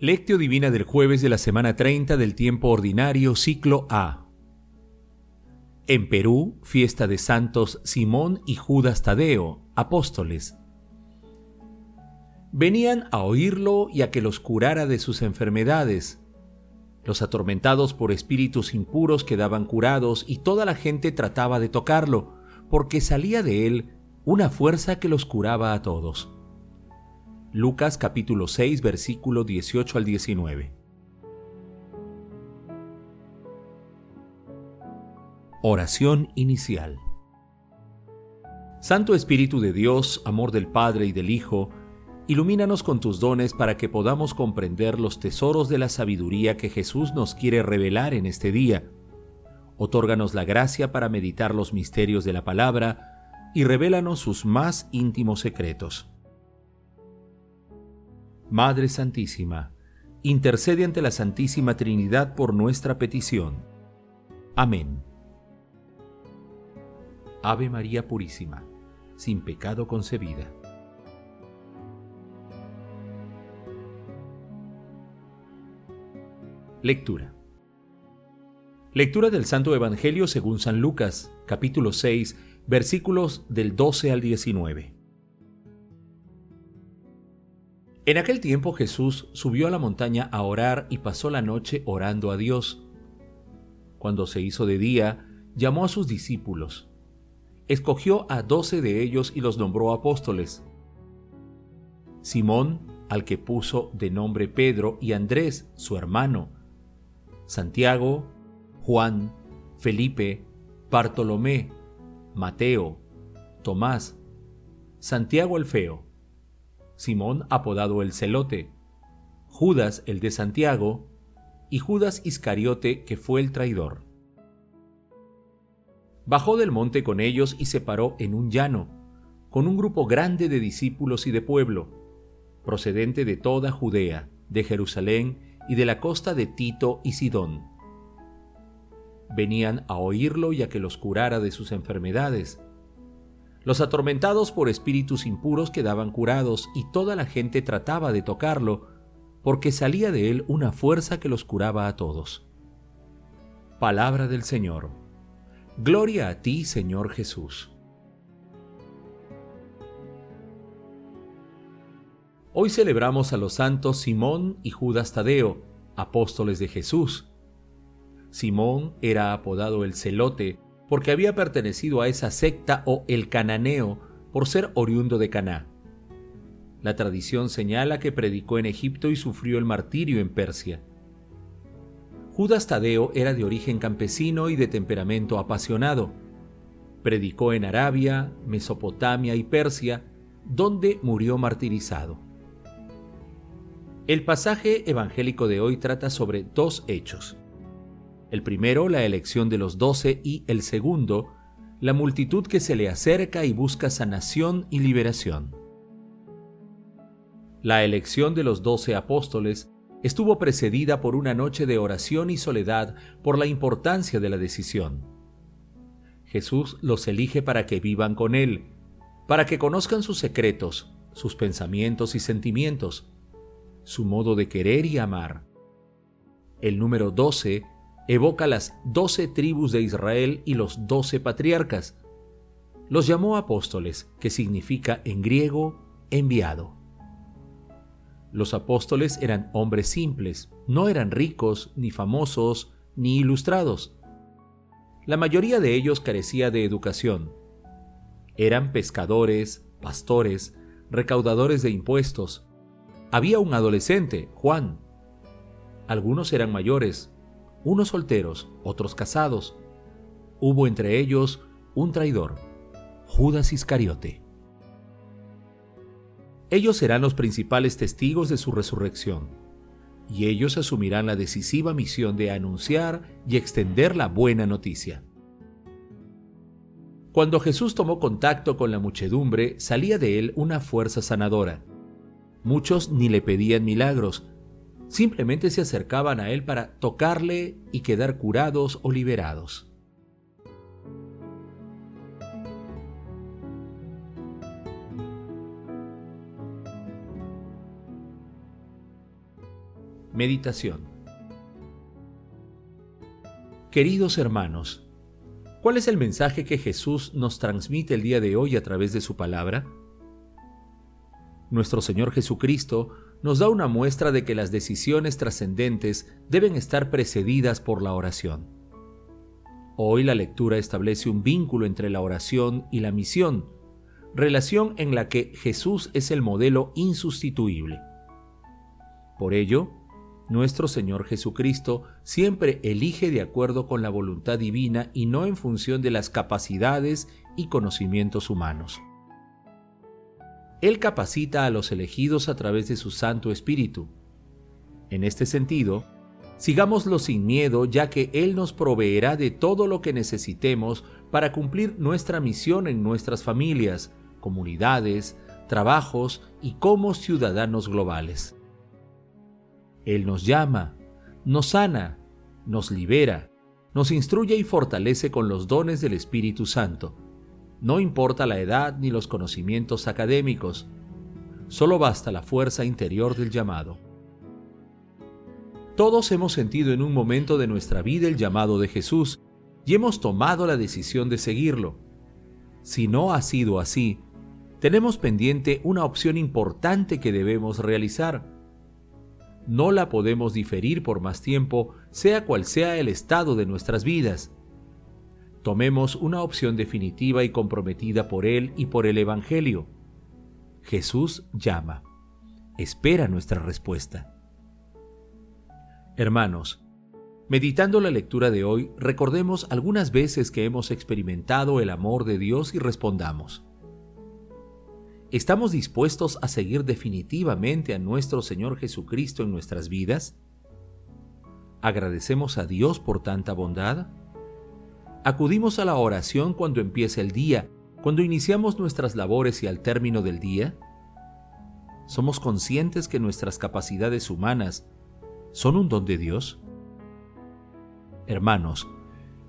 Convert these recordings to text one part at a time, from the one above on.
Lectio Divina del jueves de la semana 30 del tiempo ordinario, ciclo A. En Perú, fiesta de santos Simón y Judas Tadeo, apóstoles. Venían a oírlo y a que los curara de sus enfermedades. Los atormentados por espíritus impuros quedaban curados y toda la gente trataba de tocarlo, porque salía de él una fuerza que los curaba a todos. Lucas capítulo 6 versículo 18 al 19. Oración inicial. Santo Espíritu de Dios, amor del Padre y del Hijo, ilumínanos con tus dones para que podamos comprender los tesoros de la sabiduría que Jesús nos quiere revelar en este día. Otórganos la gracia para meditar los misterios de la palabra y revélanos sus más íntimos secretos. Madre Santísima, intercede ante la Santísima Trinidad por nuestra petición. Amén. Ave María Purísima, sin pecado concebida. Lectura. Lectura del Santo Evangelio según San Lucas, capítulo 6, versículos del 12 al 19. En aquel tiempo Jesús subió a la montaña a orar y pasó la noche orando a Dios. Cuando se hizo de día, llamó a sus discípulos. Escogió a doce de ellos y los nombró apóstoles. Simón, al que puso de nombre Pedro, y Andrés, su hermano. Santiago, Juan, Felipe, Bartolomé, Mateo, Tomás, Santiago el Feo, Simón apodado el Celote, Judas el de Santiago y Judas Iscariote que fue el traidor. Bajó del monte con ellos y se paró en un llano, con un grupo grande de discípulos y de pueblo, procedente de toda Judea, de Jerusalén y de la costa de Tito y Sidón. Venían a oírlo y a que los curara de sus enfermedades los atormentados por espíritus impuros quedaban curados y toda la gente trataba de tocarlo, porque salía de él una fuerza que los curaba a todos. Palabra del Señor. Gloria a ti, Señor Jesús. Hoy celebramos a los santos Simón y Judas Tadeo, apóstoles de Jesús. Simón era apodado el celote porque había pertenecido a esa secta o el cananeo por ser oriundo de Caná. La tradición señala que predicó en Egipto y sufrió el martirio en Persia. Judas Tadeo era de origen campesino y de temperamento apasionado. Predicó en Arabia, Mesopotamia y Persia, donde murió martirizado. El pasaje evangélico de hoy trata sobre dos hechos. El primero, la elección de los doce y el segundo, la multitud que se le acerca y busca sanación y liberación. La elección de los doce apóstoles estuvo precedida por una noche de oración y soledad por la importancia de la decisión. Jesús los elige para que vivan con Él, para que conozcan sus secretos, sus pensamientos y sentimientos, su modo de querer y amar. El número doce evoca las doce tribus de Israel y los doce patriarcas. Los llamó apóstoles, que significa en griego enviado. Los apóstoles eran hombres simples, no eran ricos, ni famosos, ni ilustrados. La mayoría de ellos carecía de educación. Eran pescadores, pastores, recaudadores de impuestos. Había un adolescente, Juan. Algunos eran mayores, unos solteros, otros casados. Hubo entre ellos un traidor, Judas Iscariote. Ellos serán los principales testigos de su resurrección, y ellos asumirán la decisiva misión de anunciar y extender la buena noticia. Cuando Jesús tomó contacto con la muchedumbre, salía de él una fuerza sanadora. Muchos ni le pedían milagros, simplemente se acercaban a él para tocarle y quedar curados o liberados. Meditación Queridos hermanos, ¿cuál es el mensaje que Jesús nos transmite el día de hoy a través de su palabra? Nuestro Señor Jesucristo nos da una muestra de que las decisiones trascendentes deben estar precedidas por la oración. Hoy la lectura establece un vínculo entre la oración y la misión, relación en la que Jesús es el modelo insustituible. Por ello, nuestro Señor Jesucristo siempre elige de acuerdo con la voluntad divina y no en función de las capacidades y conocimientos humanos. Él capacita a los elegidos a través de su Santo Espíritu. En este sentido, sigámoslo sin miedo ya que Él nos proveerá de todo lo que necesitemos para cumplir nuestra misión en nuestras familias, comunidades, trabajos y como ciudadanos globales. Él nos llama, nos sana, nos libera, nos instruye y fortalece con los dones del Espíritu Santo no importa la edad ni los conocimientos académicos, solo basta la fuerza interior del llamado. Todos hemos sentido en un momento de nuestra vida el llamado de Jesús y hemos tomado la decisión de seguirlo. Si no ha sido así, tenemos pendiente una opción importante que debemos realizar. No la podemos diferir por más tiempo, sea cual sea el estado de nuestras vidas. Tomemos una opción definitiva y comprometida por Él y por el Evangelio. Jesús llama. Espera nuestra respuesta. Hermanos, meditando la lectura de hoy, recordemos algunas veces que hemos experimentado el amor de Dios y respondamos. ¿Estamos dispuestos a seguir definitivamente a nuestro Señor Jesucristo en nuestras vidas? ¿Agradecemos a Dios por tanta bondad? ¿Acudimos a la oración cuando empieza el día, cuando iniciamos nuestras labores y al término del día? ¿Somos conscientes que nuestras capacidades humanas son un don de Dios? Hermanos,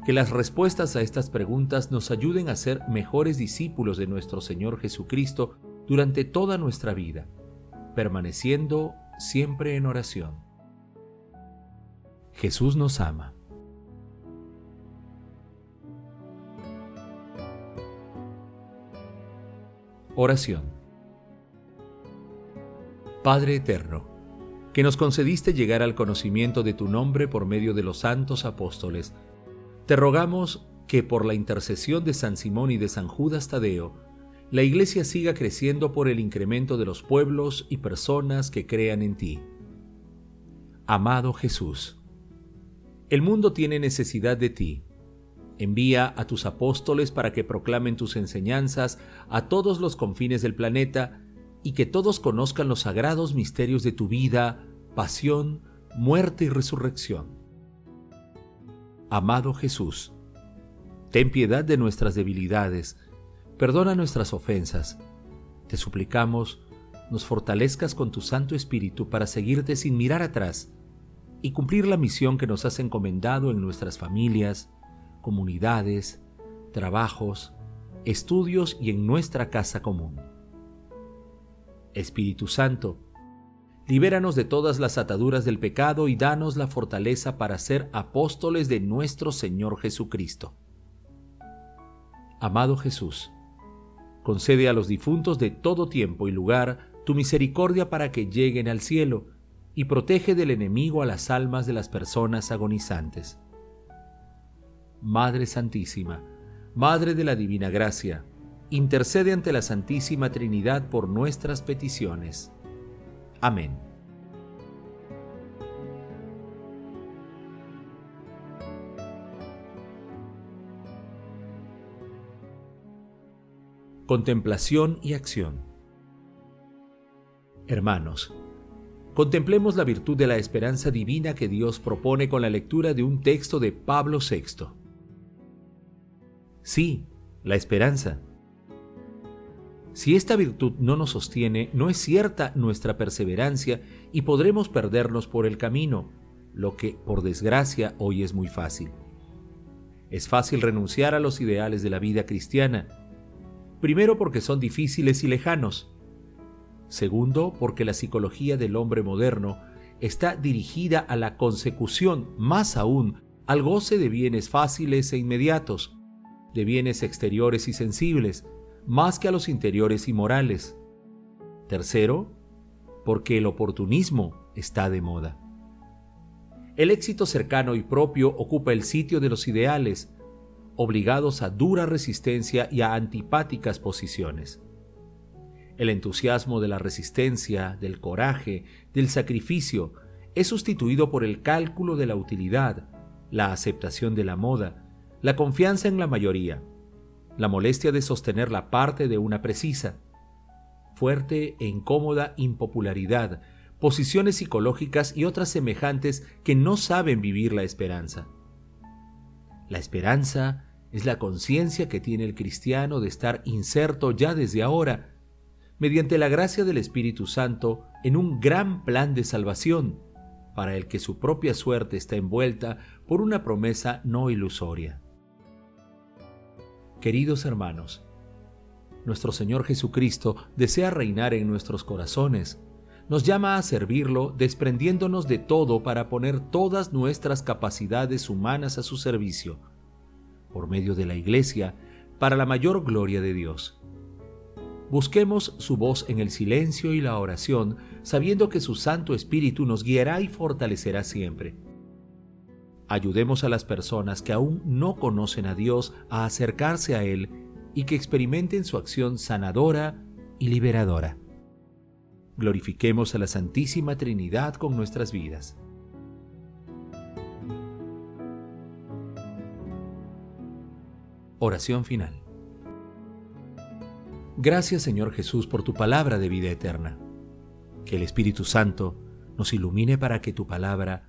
que las respuestas a estas preguntas nos ayuden a ser mejores discípulos de nuestro Señor Jesucristo durante toda nuestra vida, permaneciendo siempre en oración. Jesús nos ama. Oración. Padre Eterno, que nos concediste llegar al conocimiento de tu nombre por medio de los santos apóstoles, te rogamos que por la intercesión de San Simón y de San Judas Tadeo, la Iglesia siga creciendo por el incremento de los pueblos y personas que crean en ti. Amado Jesús, el mundo tiene necesidad de ti Envía a tus apóstoles para que proclamen tus enseñanzas a todos los confines del planeta y que todos conozcan los sagrados misterios de tu vida, pasión, muerte y resurrección. Amado Jesús, ten piedad de nuestras debilidades, perdona nuestras ofensas. Te suplicamos, nos fortalezcas con tu Santo Espíritu para seguirte sin mirar atrás y cumplir la misión que nos has encomendado en nuestras familias, comunidades, trabajos, estudios y en nuestra casa común. Espíritu Santo, libéranos de todas las ataduras del pecado y danos la fortaleza para ser apóstoles de nuestro Señor Jesucristo. Amado Jesús, concede a los difuntos de todo tiempo y lugar tu misericordia para que lleguen al cielo y protege del enemigo a las almas de las personas agonizantes Madre Santísima, Madre de la Divina Gracia, intercede ante la Santísima Trinidad por nuestras peticiones. Amén. Contemplación y acción Hermanos, contemplemos la virtud de la esperanza divina que Dios propone con la lectura de un texto de Pablo VI. Sí, la esperanza. Si esta virtud no nos sostiene, no es cierta nuestra perseverancia y podremos perdernos por el camino, lo que, por desgracia, hoy es muy fácil. Es fácil renunciar a los ideales de la vida cristiana. Primero porque son difíciles y lejanos. Segundo porque la psicología del hombre moderno está dirigida a la consecución, más aún, al goce de bienes fáciles e inmediatos, de bienes exteriores y sensibles, más que a los interiores y morales. Tercero, porque el oportunismo está de moda. El éxito cercano y propio ocupa el sitio de los ideales, obligados a dura resistencia y a antipáticas posiciones. El entusiasmo de la resistencia, del coraje, del sacrificio, es sustituido por el cálculo de la utilidad, la aceptación de la moda, la confianza en la mayoría, la molestia de sostener la parte de una precisa, fuerte e incómoda impopularidad, posiciones psicológicas y otras semejantes que no saben vivir la esperanza. La esperanza es la conciencia que tiene el cristiano de estar inserto ya desde ahora, mediante la gracia del Espíritu Santo, en un gran plan de salvación, para el que su propia suerte está envuelta por una promesa no ilusoria. Queridos hermanos, nuestro Señor Jesucristo desea reinar en nuestros corazones, nos llama a servirlo desprendiéndonos de todo para poner todas nuestras capacidades humanas a su servicio, por medio de la Iglesia, para la mayor gloria de Dios. Busquemos su voz en el silencio y la oración, sabiendo que su Santo Espíritu nos guiará y fortalecerá siempre. Ayudemos a las personas que aún no conocen a Dios a acercarse a Él y que experimenten su acción sanadora y liberadora. Glorifiquemos a la Santísima Trinidad con nuestras vidas. Oración final. Gracias Señor Jesús por tu palabra de vida eterna. Que el Espíritu Santo nos ilumine para que tu palabra